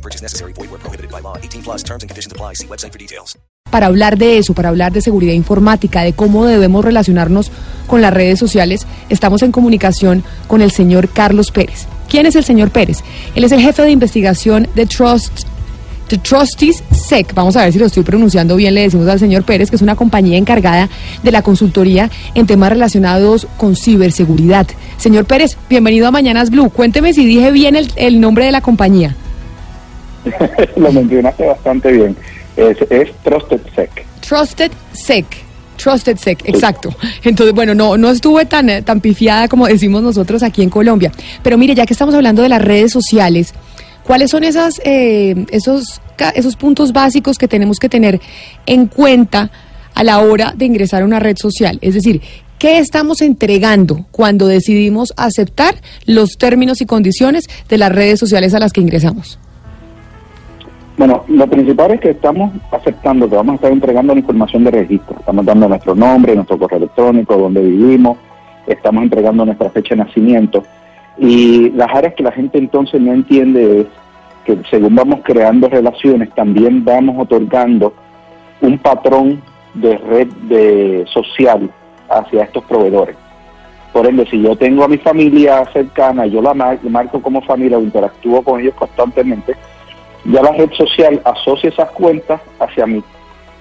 No purchase necessary. Void where prohibited by law. 18 plus terms and conditions apply. See website for details. Para hablar de eso, para hablar de seguridad informática, de cómo debemos relacionarnos con las redes sociales, estamos en comunicación con el señor Carlos Pérez. ¿Quién es el señor Pérez? Él es el jefe de investigación de Trust The Trustees SEC, vamos a ver si lo estoy pronunciando bien, le decimos al señor Pérez, que es una compañía encargada de la consultoría en temas relacionados con ciberseguridad. Señor Pérez, bienvenido a Mañanas Blue. Cuénteme si dije bien el, el nombre de la compañía. lo mencionaste bastante bien. Es, es Trusted Sec. Trusted Sec. Trusted Sec, exacto. Entonces, bueno, no, no estuve tan, eh, tan pifiada como decimos nosotros aquí en Colombia. Pero mire, ya que estamos hablando de las redes sociales, ¿cuáles son esas, eh, esos, esos puntos básicos que tenemos que tener en cuenta a la hora de ingresar a una red social? Es decir, ¿qué estamos entregando cuando decidimos aceptar los términos y condiciones de las redes sociales a las que ingresamos? Bueno, lo principal es que estamos aceptando que vamos a estar entregando la información de registro. Estamos dando nuestro nombre, nuestro correo electrónico, dónde vivimos, estamos entregando nuestra fecha de nacimiento. Y las áreas que la gente entonces no entiende es que según vamos creando relaciones, también vamos otorgando un patrón de red de social hacia estos proveedores. Por ende, si yo tengo a mi familia cercana, yo la mar- marco como familia o interactúo con ellos constantemente, ya la red social asocia esas cuentas hacia mí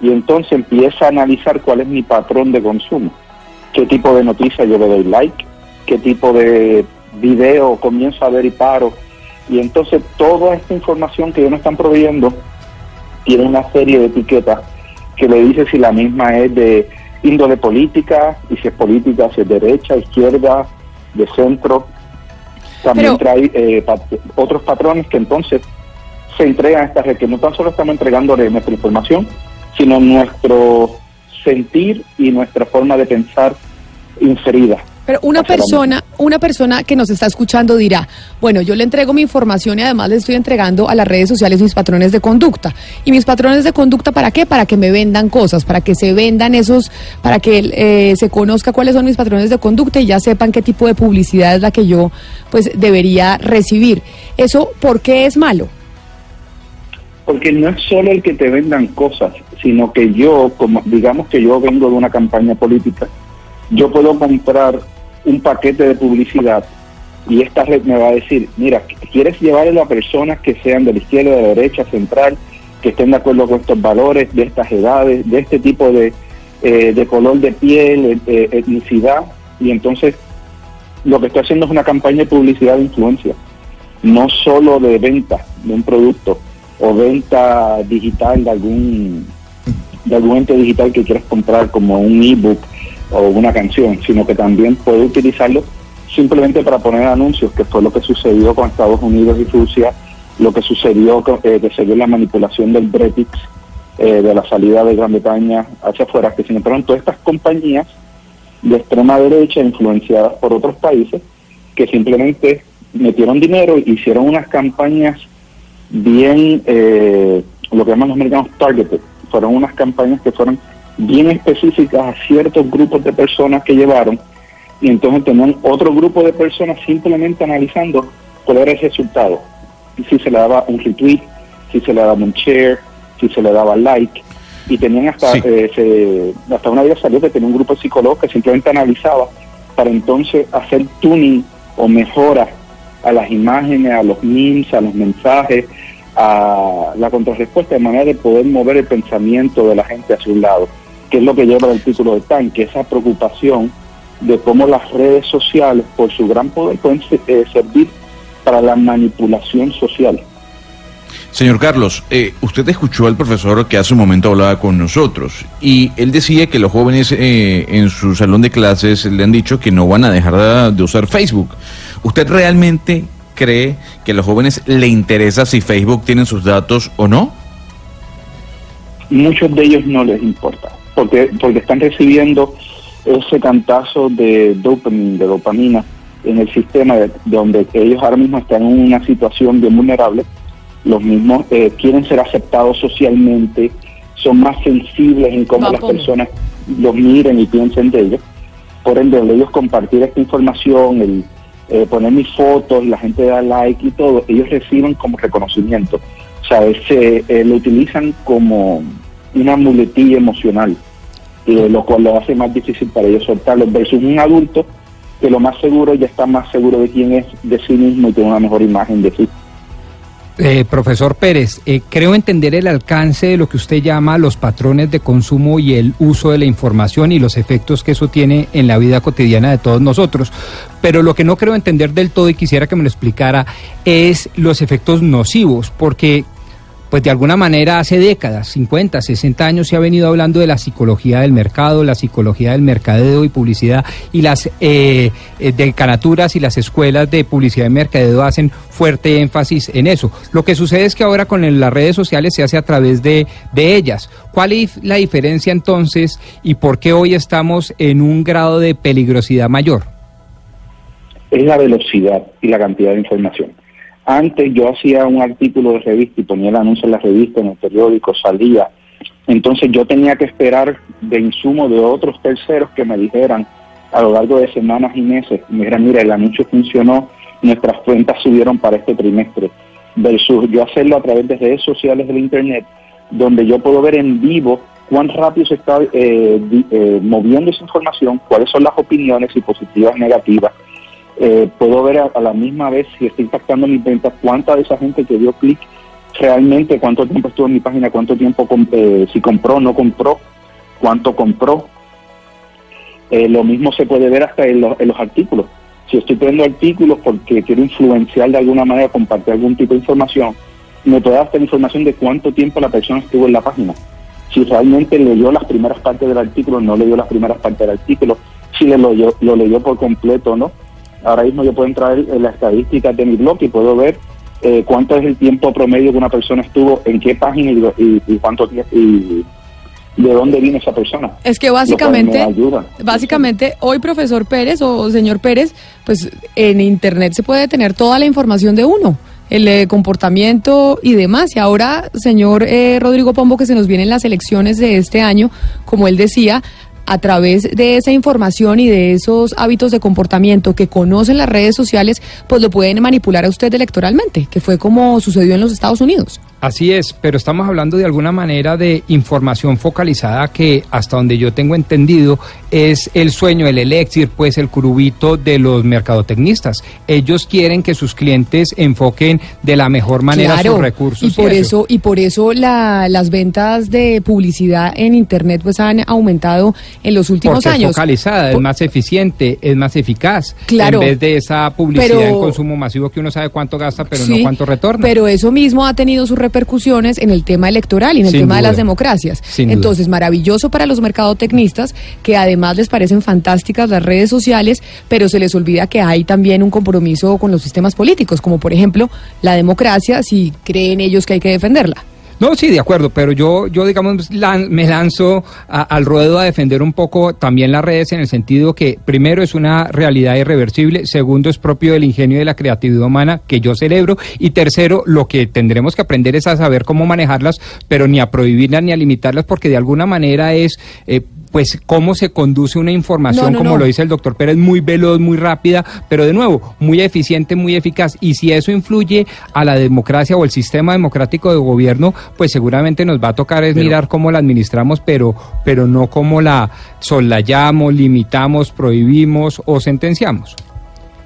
y entonces empieza a analizar cuál es mi patrón de consumo, qué tipo de noticias yo le doy like, qué tipo de video comienzo a ver y paro. Y entonces toda esta información que ellos me están proveyendo tiene una serie de etiquetas que le dice si la misma es de índole política y si es política, si es derecha, izquierda, de centro. También Pero- trae eh, pat- otros patrones que entonces se entregan a esta red, que no tan solo estamos entregándole nuestra información, sino nuestro sentir y nuestra forma de pensar inferida. Pero una persona, una persona que nos está escuchando dirá, bueno, yo le entrego mi información y además le estoy entregando a las redes sociales mis patrones de conducta. ¿Y mis patrones de conducta para qué? Para que me vendan cosas, para que se vendan esos, para que eh, se conozca cuáles son mis patrones de conducta y ya sepan qué tipo de publicidad es la que yo pues debería recibir. ¿Eso por qué es malo? Porque no es solo el que te vendan cosas, sino que yo, como digamos que yo vengo de una campaña política, yo puedo comprar un paquete de publicidad y esta red me va a decir, mira, ¿quieres llevarlo a personas que sean de la izquierda, de la derecha, central, que estén de acuerdo con estos valores, de estas edades, de este tipo de, eh, de color de piel, eh, etnicidad? Y entonces lo que estoy haciendo es una campaña de publicidad de influencia, no solo de venta de un producto o venta digital de algún de algún ente digital que quieras comprar como un ebook o una canción, sino que también puede utilizarlo simplemente para poner anuncios, que fue lo que sucedió con Estados Unidos y Rusia, lo que sucedió eh, que se dio la manipulación del Brexit, eh, de la salida de Gran Bretaña hacia afuera, que sin embargo todas estas compañías de extrema derecha influenciadas por otros países que simplemente metieron dinero hicieron unas campañas bien, eh, lo que llaman los americanos targeted, fueron unas campañas que fueron bien específicas a ciertos grupos de personas que llevaron y entonces tenían otro grupo de personas simplemente analizando cuál era el resultado, y si se le daba un retweet, si se le daba un share, si se le daba like y tenían hasta Sí. eh, se- hasta una vez salió que tenía un grupo de psicólogos que simplemente analizaba para entonces hacer tuning o mejora a las imágenes, a los memes, a los mensajes, a la contrarrespuesta de manera de poder mover el pensamiento de la gente hacia un lado, que es lo que lleva el artículo de TAN, que esa preocupación de cómo las redes sociales, por su gran poder, pueden eh, servir para la manipulación social. Señor Carlos, eh, usted escuchó al profesor que hace un momento hablaba con nosotros y él decía que los jóvenes eh, en su salón de clases le han dicho que no van a dejar de, de usar Facebook. ¿Usted realmente cree que a los jóvenes le interesa si Facebook tiene sus datos o no? muchos de ellos no les importa, porque, porque están recibiendo ese cantazo de dopamina, de dopamina en el sistema de, donde ellos ahora mismo están en una situación bien vulnerable, los mismos eh, quieren ser aceptados socialmente, son más sensibles en cómo Va, las personas los miren y piensen de ellos. Por ende, ellos compartir esta información, el eh, poner mis fotos, la gente da like y todo, ellos reciben como reconocimiento. O sea, se, eh, lo utilizan como una muletilla emocional, y lo cual lo hace más difícil para ellos soltarlo, versus un adulto que lo más seguro ya está más seguro de quién es, de sí mismo y tiene una mejor imagen de sí. Eh, profesor Pérez, eh, creo entender el alcance de lo que usted llama los patrones de consumo y el uso de la información y los efectos que eso tiene en la vida cotidiana de todos nosotros. Pero lo que no creo entender del todo y quisiera que me lo explicara es los efectos nocivos, porque pues de alguna manera hace décadas, 50, 60 años se ha venido hablando de la psicología del mercado, la psicología del mercadeo y publicidad y las eh, eh, decanaturas y las escuelas de publicidad y mercadeo hacen fuerte énfasis en eso. Lo que sucede es que ahora con las redes sociales se hace a través de, de ellas. ¿Cuál es la diferencia entonces y por qué hoy estamos en un grado de peligrosidad mayor? es la velocidad y la cantidad de información. Antes yo hacía un artículo de revista y ponía el anuncio en la revista, en el periódico, salía. Entonces yo tenía que esperar de insumo de otros terceros que me dijeran a lo largo de semanas y meses, me dijeran, mira, el anuncio funcionó, nuestras cuentas subieron para este trimestre, versus yo hacerlo a través de redes sociales del Internet, donde yo puedo ver en vivo cuán rápido se está eh, eh, moviendo esa información, cuáles son las opiniones, si positivas, negativas, eh, puedo ver a, la misma vez si está impactando mis ventas, cuánta de esa gente que dio clic realmente, cuánto tiempo estuvo en mi página, cuánto tiempo, com- eh, si compró, no compró, cuánto compró. Eh, lo mismo se puede ver hasta en, los- artículos. Si estoy poniendo artículos porque quiero influenciar de alguna manera, compartir algún tipo de información, me puede dar hasta información de cuánto tiempo la persona estuvo en la página. Si realmente leyó las primeras partes del artículo, no leyó las primeras partes del artículo, si le lo, lo leyó por completo o no. Ahora mismo yo puedo entrar en las estadísticas de mi blog y puedo ver eh, cuánto es el tiempo promedio que una persona estuvo, en qué página y, y- y cuánto y de dónde viene esa persona. Es que básicamente, ayuda. básicamente hoy profesor Pérez o señor Pérez, pues en internet se puede tener toda la información de uno, el eh, comportamiento y demás. Y ahora, señor eh, Rodrigo Pombo, que se nos vienen las elecciones de este año, como él decía, a través de esa información y de esos hábitos de comportamiento que conocen las redes sociales, pues lo pueden manipular a usted electoralmente, que fue como sucedió en los Estados Unidos. Así es, pero estamos hablando de alguna manera de información focalizada que hasta donde yo tengo entendido es el sueño, el elixir, pues el curubito de los mercadotecnistas. Ellos quieren que sus clientes enfoquen de la mejor manera sus recursos. Y por eso, y por eso la- las ventas de publicidad en internet pues han aumentado en los últimos Porque es años. focalizada, es más eficiente, es más eficaz. Claro. En vez de esa publicidad Pero- en consumo masivo que uno sabe cuánto gasta, pero Sí, no cuánto retorna. Pero eso mismo ha tenido sus repercusiones en el tema electoral y en el Sin tema de las democracias. Sin duda. Entonces, maravilloso para los mercadotecnistas, que además les parecen fantásticas las redes sociales, pero se les olvida que hay también un compromiso con los sistemas políticos, como por ejemplo la democracia, si creen ellos que hay que defenderla. No, sí, de acuerdo, pero yo, yo digamos, me lanzo al ruedo a defender un poco también las redes en el sentido que, primero, es una realidad irreversible, segundo, es propio del ingenio y de la creatividad humana que yo celebro, y tercero, lo que tendremos que aprender es a saber cómo manejarlas, pero ni a prohibirlas ni a limitarlas, porque de alguna manera es... eh, pues cómo se conduce una información, No, no, como no. lo dice el doctor Pérez, muy veloz, muy rápida, pero de nuevo, muy eficiente, muy eficaz. Y si eso influye a la democracia o el sistema democrático de gobierno, pues seguramente nos va a tocar es mirar cómo la administramos, pero, pero no cómo la solayamos, limitamos, prohibimos o sentenciamos.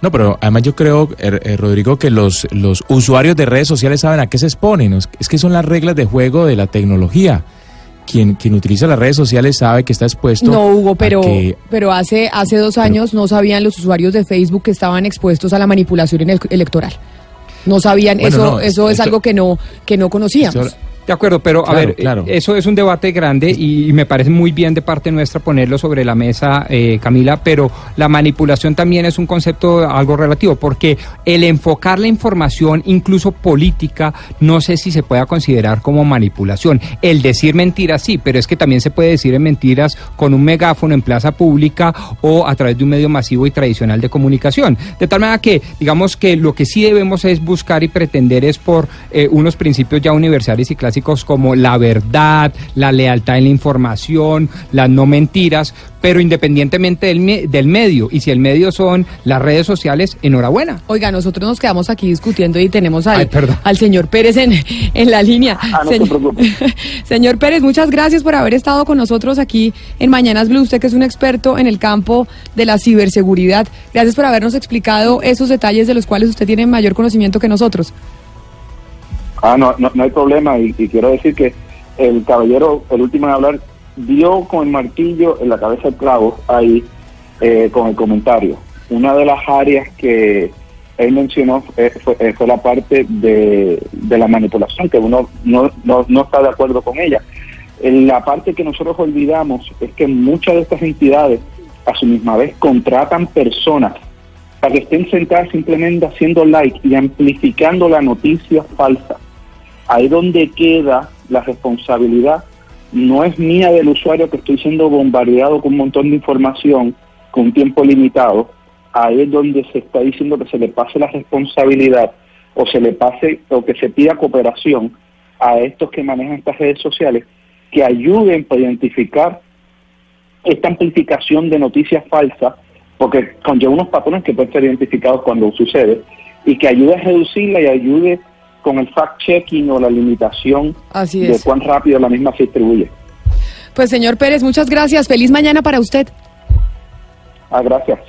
No, pero además yo creo, eh, eh, Rodrigo, que los, los usuarios de redes sociales saben a qué se exponen. Es es que son las reglas de juego de la tecnología. Quien, quien utiliza las redes sociales sabe que está expuesto. No, Hugo, pero, que- pero hace, hace dos Pero- años no sabían los usuarios de Facebook que estaban expuestos a la manipulación electoral. No sabían, Bueno, eso, no, eso es esto- algo que no, que no conocíamos. De acuerdo, pero a Claro, ver, claro. eh, eso es un debate grande y, y me parece muy bien de parte nuestra ponerlo sobre la mesa, eh, Camila, pero la manipulación también es un concepto algo relativo, porque el enfocar la información, incluso política, no sé si se pueda considerar como manipulación. El decir mentiras sí, pero es que también se puede decir en mentiras con un megáfono en plaza pública o a través de un medio masivo y tradicional de comunicación. De tal manera que, digamos que lo que sí debemos es buscar y pretender es por eh, unos principios ya universales y clásicos como la verdad, la lealtad en la información, las no mentiras, pero independientemente del, me- del medio. Y si el medio son las redes sociales, enhorabuena. Oiga, nosotros nos quedamos aquí discutiendo y tenemos al, Ay, al señor Pérez en, en la línea. Ah, no Señor- señor Pérez, muchas gracias por haber estado con nosotros aquí en Mañanas Blue. Usted que es un experto en el campo de la ciberseguridad. Gracias por habernos explicado esos detalles de los cuales usted tiene mayor conocimiento que nosotros. Ah, no, no, no hay problema y, quiero decir que el caballero, el último en hablar, dio con el martillo en la cabeza del clavo ahí eh, con el comentario. Una de las áreas que él mencionó eh, fue, fue la parte de, de la manipulación, que uno no, no, no está de acuerdo con ella. Eh, La parte que nosotros olvidamos es que muchas de estas entidades a su misma vez contratan personas para que estén sentadas simplemente haciendo like y amplificando la noticia falsa. Ahí donde queda la responsabilidad no es mía del usuario que estoy siendo bombardeado con un montón de información con un tiempo limitado. Ahí es donde se está diciendo que se le pase la responsabilidad o se le pase o que se pida cooperación a estos que manejan estas redes sociales que ayuden para identificar esta amplificación de noticias falsas, porque conlleva unos patrones que pueden ser identificados cuando sucede, y que ayude a reducirla y ayude con el fact-checking o la limitación Así de cuán rápido la misma se distribuye. Pues señor Pérez, muchas gracias. Feliz mañana para usted. Ah, gracias.